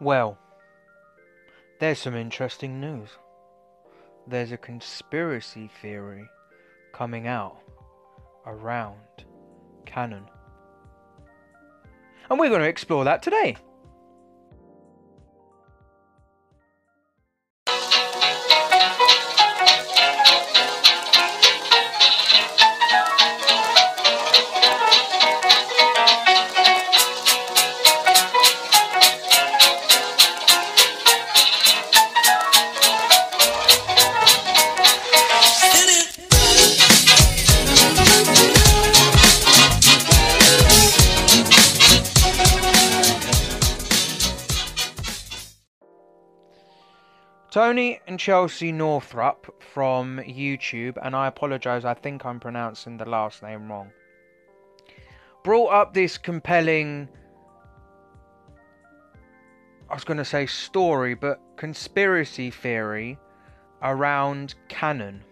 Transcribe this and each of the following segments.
Well, there's some interesting news. There's a conspiracy theory coming out around Canon. And we're going to explore that today. Tony and Chelsea Northrup from YouTube, and I apologise, I think I'm pronouncing the last name wrong, brought up this compelling, I was going to say story, but conspiracy theory around Canon.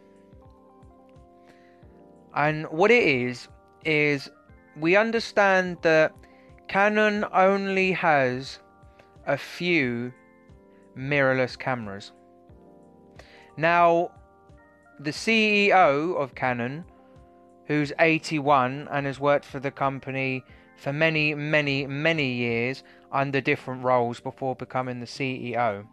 And what it is, is we understand that Canon only has a few mirrorless cameras. Now, the CEO of Canon, who's 81 and has worked for the company for many, many, many years under different roles before becoming the CEO,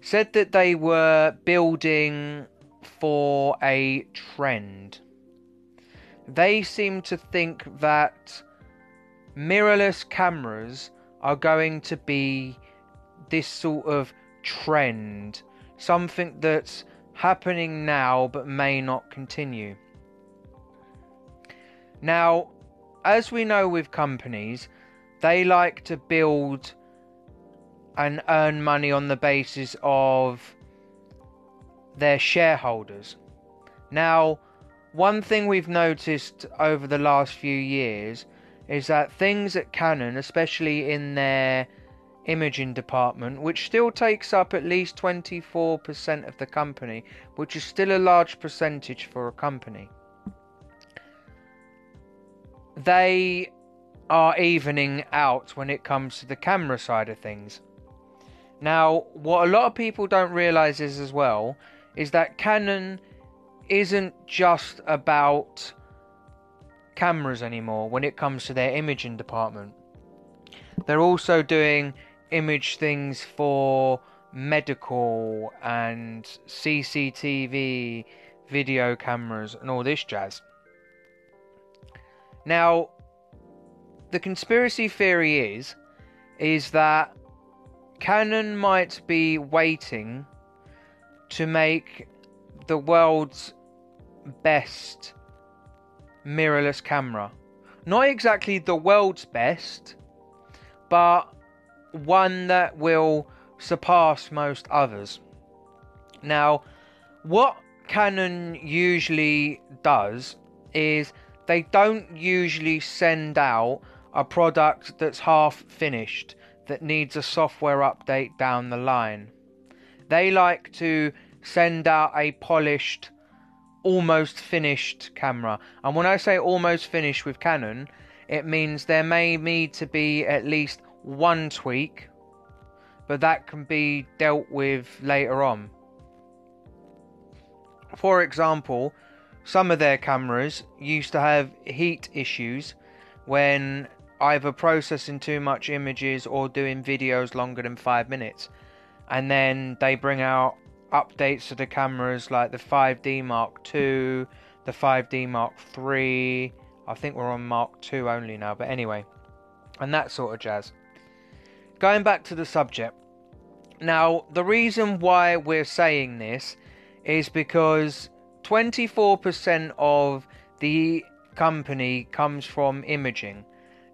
said that they were building for a trend. They seem to think that mirrorless cameras are going to be this sort of trend, something that's happening now but may not continue. Now, as we know with companies, they like to build and earn money on the basis of their shareholders. Now, one thing we've noticed over the last few years is that things at Canon, especially in their imaging department, which still takes up at least 24% of the company, which is still a large percentage for a company. They are evening out when it comes to the camera side of things. Now, what a lot of people don't realize is as well is that Canon isn't just about cameras anymore when it comes to their imaging department. They're also doing image things for medical and CCTV video cameras and all this jazz. Now, the conspiracy theory is is that Canon might be waiting to make the world's best mirrorless camera. Not exactly the world's best, but one that will surpass most others. Now, what Canon usually does is they don't usually send out a product that's half finished that needs a software update down the line. They like to send out a polished, almost finished camera. And when I say almost finished with Canon, it means there may need to be at least one tweak, but that can be dealt with later on. For example, some of their cameras used to have heat issues when either processing too much images or doing videos longer than five minutes. And then they bring out updates to the cameras like the 5D Mark II, the 5D Mark III. I think we're on Mark II only now, but anyway, and that sort of jazz going back to the subject. Now, the reason why we're saying this is because 24% of the company comes from imaging.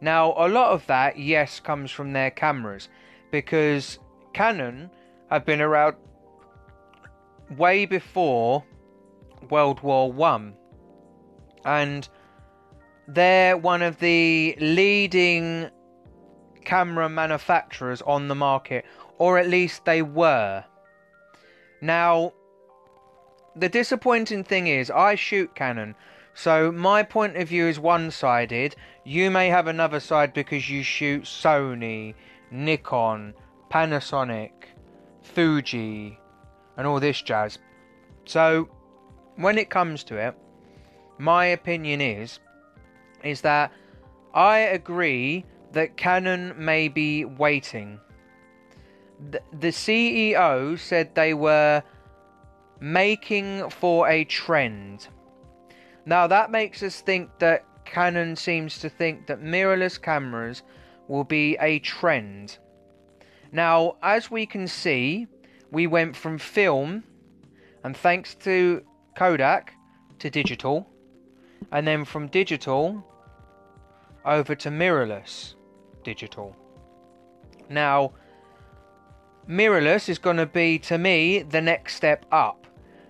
Now, a lot of that, yes, comes from their cameras because Canon have been around way before World War One, and they're one of the leading camera manufacturers on the market, or at least they were. Now, the disappointing thing is, I shoot Canon, so my point of view is one sided. You may have another side because you shoot Sony, Nikon, Panasonic, Fuji, and all this jazz. So, when it comes to it, my opinion is is that I agree that Canon may be waiting. The, CEO said they were making for a trend. Now that makes us think that Canon seems to think that mirrorless cameras will be a trend. Now, as we can see, we went from film, and thanks to Kodak, to digital, and then from digital over to mirrorless digital. Now, mirrorless is going to be, to me, the next step up.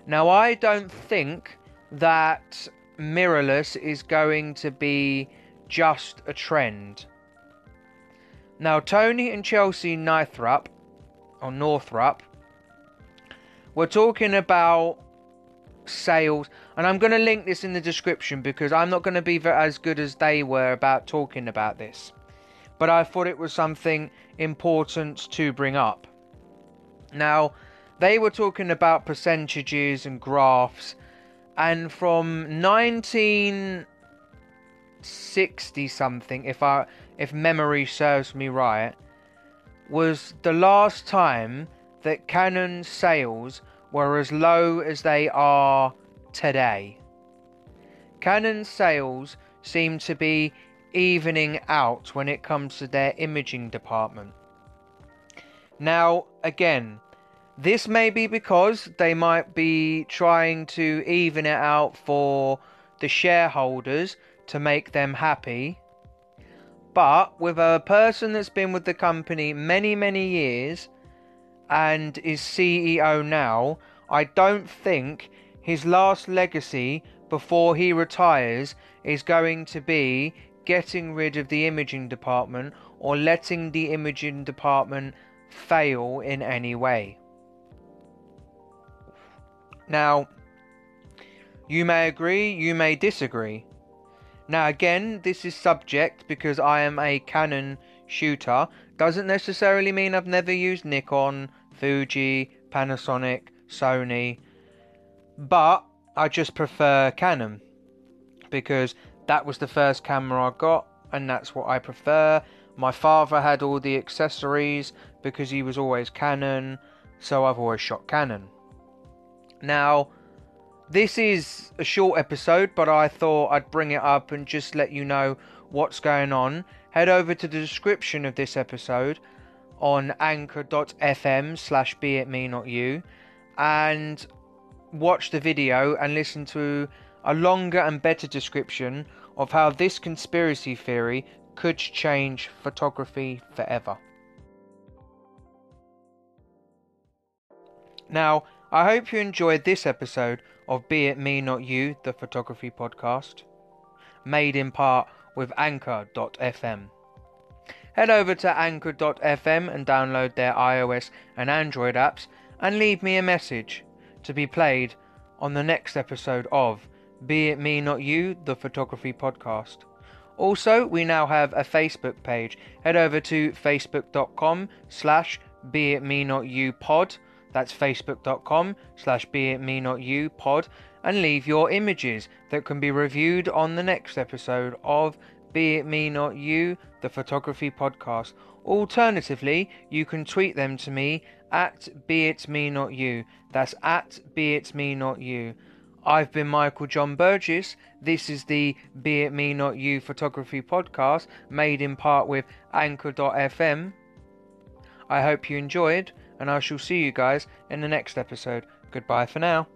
Now, I don't think that mirrorless is going to be just a trend. Now, Tony and Chelsea Northrup, or Northrup, were talking about sales, and I'm going to link this in the description because I'm not going to be as good as they were about talking about this. But I thought it was something important to bring up. Now, they were talking about percentages and graphs, and from 1960 something, if I if memory serves me right, was the last time that Canon sales were as low as they are today. Canon sales seem to be evening out when it comes to their imaging department. Now, again, this may be because they might be trying to even it out for the shareholders to make them happy. But with a person that's been with the company many, many years and is CEO now, I don't think his last legacy before he retires is going to be getting rid of the imaging department or letting the imaging department fail in any way. Now, you may agree, you may disagree. Now, again, this is subject because I am a Canon shooter. Doesn't necessarily mean I've never used Nikon, Fuji, Panasonic, Sony, but I just prefer Canon because that was the first camera I got and that's what I prefer. My father had all the accessories because he was always Canon, so I've always shot Canon. Now, this is a short episode, but I thought I'd bring it up and just let you know what's going on. Head over to the description of this episode on anchor.fm slash be it me not you and watch the video and listen to a longer and better description of how this conspiracy theory could change photography forever. Now, I hope you enjoyed this episode of Be It Me Not You, the photography podcast, made in part with Anchor.fm. Head over to Anchor.fm and download their iOS and Android apps and leave me a message to be played on the next episode of Be It Me Not You, the photography podcast. Also, we now have a Facebook page. Head over to facebook.com slash Be It Me Not You pod that's facebook.com slash be it me not you pod and leave your images that can be reviewed on the next episode of Be It Me Not You, the photography podcast. Alternatively, you can tweet them to me at Be It Me Not You. That's at Be It Me Not You. I've been Michael John Burgess. This is the Be It Me Not You photography podcast made in part with Anchor.fm. I hope you enjoyed and I shall see you guys in the next episode. Goodbye for now.